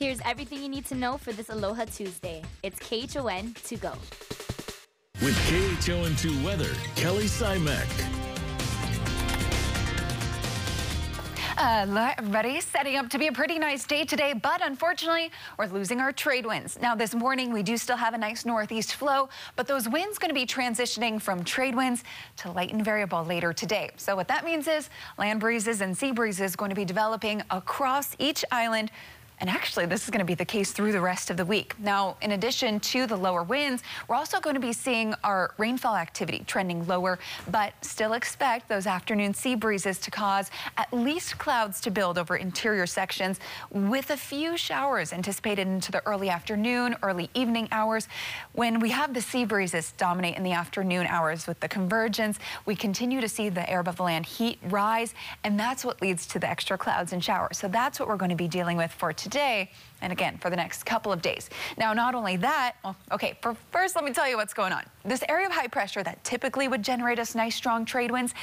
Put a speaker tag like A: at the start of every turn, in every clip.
A: Here's everything you need to know for this Aloha Tuesday. It's KHON to go.
B: With KHON2 weather, Kelly Simek.
C: Uh, everybody, setting up to be a pretty nice day today, but unfortunately, we're losing our trade winds. Now, this morning, we do still have a nice northeast flow, but those winds going to be transitioning from trade winds to light and variable later today. So what that means is land breezes and sea breezes going to be developing across each island and actually, this is going to be the case through the rest of the week. Now, in addition to the lower winds, we're also going to be seeing our rainfall activity trending lower, but still expect those afternoon sea breezes to cause at least clouds to build over interior sections with a few showers anticipated into the early afternoon, early evening hours. When we have the sea breezes dominate in the afternoon hours with the convergence, we continue to see the air above the land heat rise, and that's what leads to the extra clouds and showers. So that's what we're going to be dealing with for today today and again for the next couple of days. Now, not only that, well, okay, for first, let me tell you what's going on. This area of high pressure that typically would generate us nice, strong trade winds,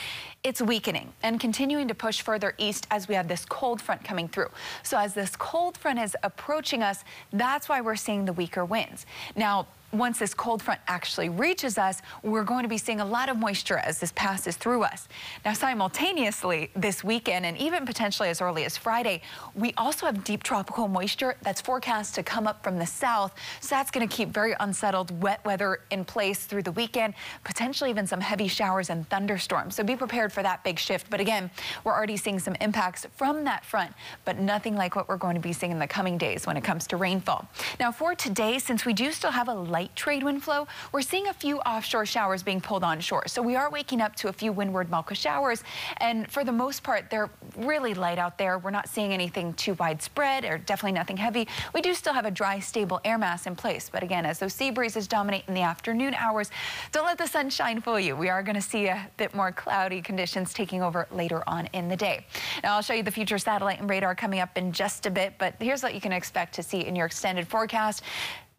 C: it's weakening and continuing to push further east as we have this cold front coming through. So as this cold front is approaching us, that's why we're seeing the weaker winds. Now, once this cold front actually reaches us, we're going to be seeing a lot of moisture as this passes through us. Now, simultaneously, this weekend and even potentially as early as Friday, we also have deep tropical moisture that's forecast to come up from the south. So that's going to keep very unsettled wet weather in place through the weekend, potentially even some heavy showers and thunderstorms. So be prepared for that big shift. But again, we're already seeing some impacts from that front, but nothing like what we're going to be seeing in the coming days when it comes to rainfall. Now, for today, since we do still have a light trade wind flow, we're seeing a few offshore showers being pulled onshore. So we are waking up to a few windward mauka showers. And for the most part, they're really light out there. We're not seeing anything too widespread or definitely nothing heavy. We do still have a dry, stable air mass in place. But again, as those sea breezes dominate in the afternoon hours, don't let the sunshine fool you. We are going to see a bit more cloudy conditions taking over later on in the day. Now, I'll show you the future satellite and radar coming up in just a bit, but here's what you can expect to see in your extended forecast.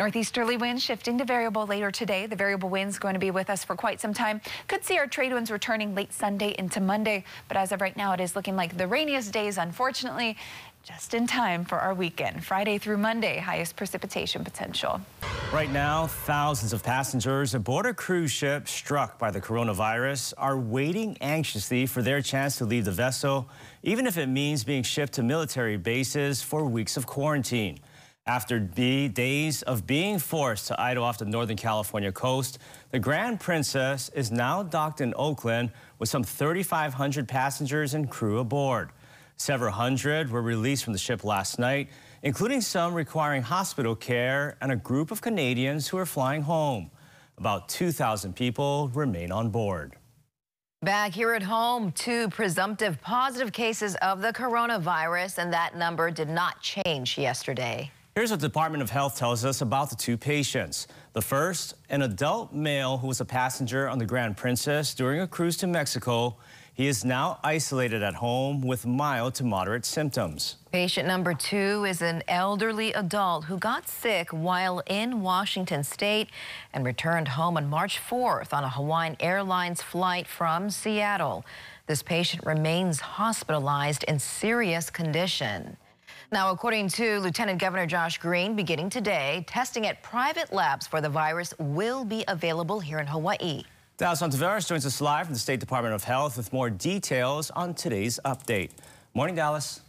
C: Northeasterly winds shifting to variable later today. The variable winds going to be with us for quite some time. Could see our trade winds returning late Sunday into Monday, but as of right now, it is looking like the rainiest days, unfortunately, just in time for our weekend. Friday through Monday, highest precipitation potential.
D: Right now, thousands of passengers aboard a cruise ship struck by the coronavirus are waiting anxiously for their chance to leave the vessel, even if it means being shipped to military bases for weeks of quarantine. After days of being forced to idle off the Northern California coast, the Grand Princess is now docked in Oakland with some 3,500 passengers and crew aboard. Several hundred were released from the ship last night, including some requiring hospital care and a group of Canadians who are flying home. About 2,000 people remain on board.
E: Back here at home, two presumptive positive cases of the coronavirus, and that number did not change yesterday.
D: Here's what the Department of Health tells us about the two patients. The first, an adult male who was a passenger on the Grand Princess during a cruise to Mexico. He is now isolated at home with mild to moderate symptoms.
E: Patient number two is an elderly adult who got sick while in Washington state and returned home on March 4th on a Hawaiian Airlines flight from Seattle. This patient remains hospitalized in serious condition. Now, according to Lieutenant Governor Josh Green, beginning today, testing at private labs for the virus will be available here in Hawaii.
D: Dallas Ontiveros joins us live from the State Department of Health with more details on today's update. Morning, Dallas.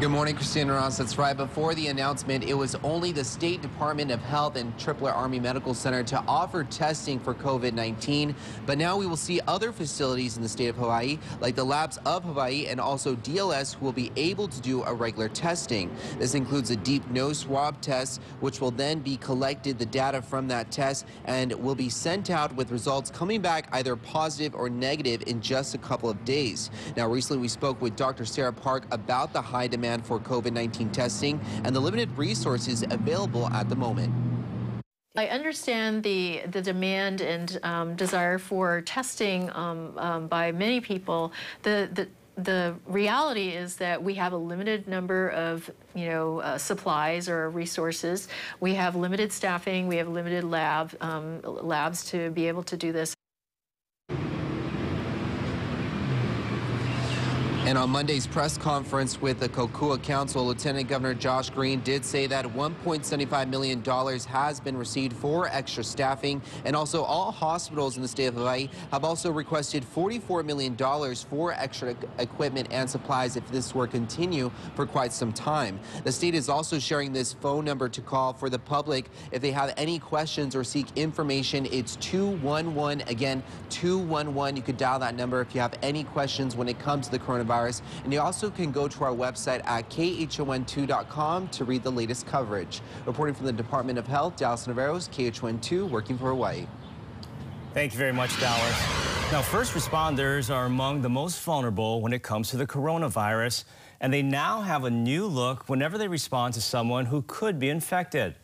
F: Good morning, Christina Ross. That's right. Before the announcement, it was only the State Department of Health and Tripler Army Medical Center to offer testing for COVID-19. But now we will see other facilities in the state of Hawaii, like the Labs of Hawaii and also DLS, who will be able to do a regular testing. This includes a deep nose swab test, which will then be collected the data from that test and will be sent out with results coming back either positive or negative in just a couple of days. Now, recently we spoke with Dr. Sarah Park about the high demand demand for COVID-19 testing and the limited resources available at the moment.
G: I understand the, the demand and um, desire for testing um, um, by many people. The, the, the reality is that we have a limited number of you know uh, supplies or resources. We have limited staffing. We have limited lab um, labs to be able to do this.
F: And on Monday's press conference with the Kokua Council, Lieutenant Governor Josh Green did say that $1.75 million has been received for extra staffing. And also all hospitals in the state of Hawaii have also requested $44 million for extra equipment and supplies if this were to continue for quite some time. The state is also sharing this phone number to call for the public if they have any questions or seek information. It's 211. Again, 211. You could dial that number if you have any questions when it comes to the coronavirus coronavirus. And you also can go to our website at KHON2.com to read the latest coverage. Reporting from the Department of Health, Dallas Navarro's KHON2 working for Hawaii.
D: Thank you very much, Dallas. Now, first responders are among the most vulnerable when it comes to the coronavirus, and they now have a new look whenever they respond to someone who could be infected.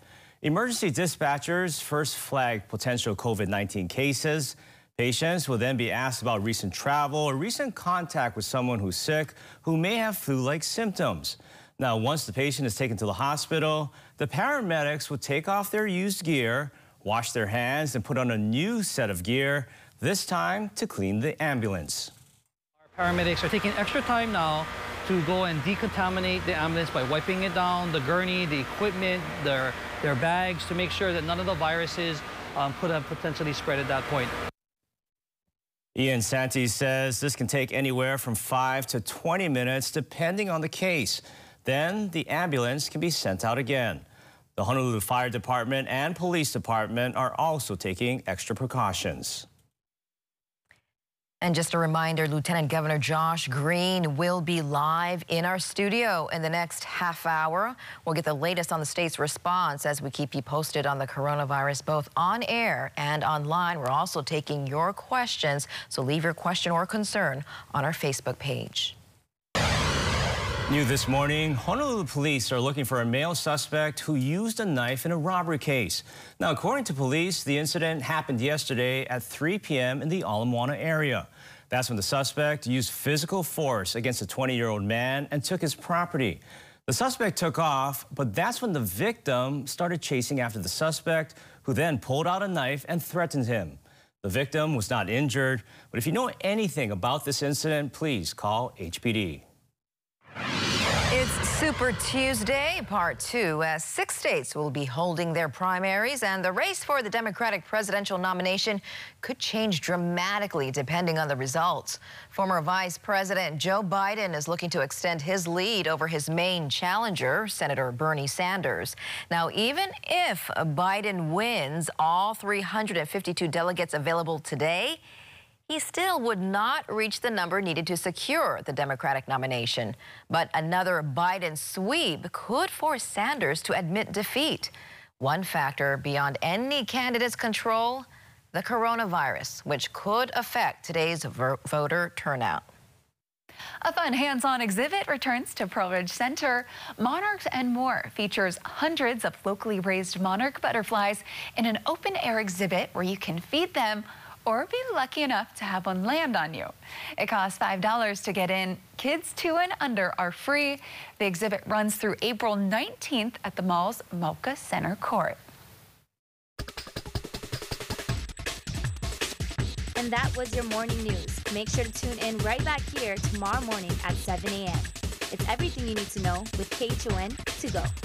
D: Emergency dispatchers first flag potential COVID-19 cases Patients will then be asked about recent travel or recent contact with someone who's sick who may have flu-like symptoms. Now, once the patient is taken to the hospital, the paramedics will take off their used gear, wash their hands, and put on a new set of gear, this time to clean the ambulance.
H: Our paramedics are taking extra time now to go and decontaminate the ambulance by wiping it down, the gurney, the equipment, their, their bags, to make sure that none of the viruses um, could have potentially spread at that point.
D: Ian Santee says this can take anywhere from 5 to 20 minutes depending on the case. Then the ambulance can be sent out again. The Honolulu Fire Department and Police Department are also taking extra precautions.
E: And just a reminder, Lieutenant Governor Josh Green will be live in our studio in the next half hour. We'll get the latest on the state's response as we keep you posted on the coronavirus, both on air and online. We're also taking your questions, so leave your question or concern on our Facebook page.
D: New this morning, Honolulu police are looking for a male suspect who used a knife in a robbery case. Now, according to police, the incident happened yesterday at 3 p.m. in the Ala Moana area. That's when the suspect used physical force against a 20-year-old man and took his property. The suspect took off, but that's when the victim started chasing after the suspect, who then pulled out a knife and threatened him. The victim was not injured, but if you know anything about this incident, please call HPD.
E: It's Super Tuesday, part two, as six states will be holding their primaries, and the race for the Democratic presidential nomination could change dramatically depending on the results. Former Vice President Joe Biden is looking to extend his lead over his main challenger, Senator Bernie Sanders. Now, even if Biden wins all 352 delegates available today, he still would not reach the number needed to secure the Democratic nomination. But another Biden sweep could force Sanders to admit defeat. One factor beyond any candidate's control, the coronavirus, which could affect today's voter turnout.
C: A fun hands-on exhibit returns to Pearlridge Center. Monarchs and More features hundreds of locally raised monarch butterflies in an open-air exhibit where you can feed them or be lucky enough to have one land on you. It costs $5 to get in. Kids two and under are free. The exhibit runs through April 19th at the mall's Mauka Center Court.
A: And that was your morning news. Make sure to tune in right back here tomorrow morning at 7 a.m. It's everything you need to know with KHON to go.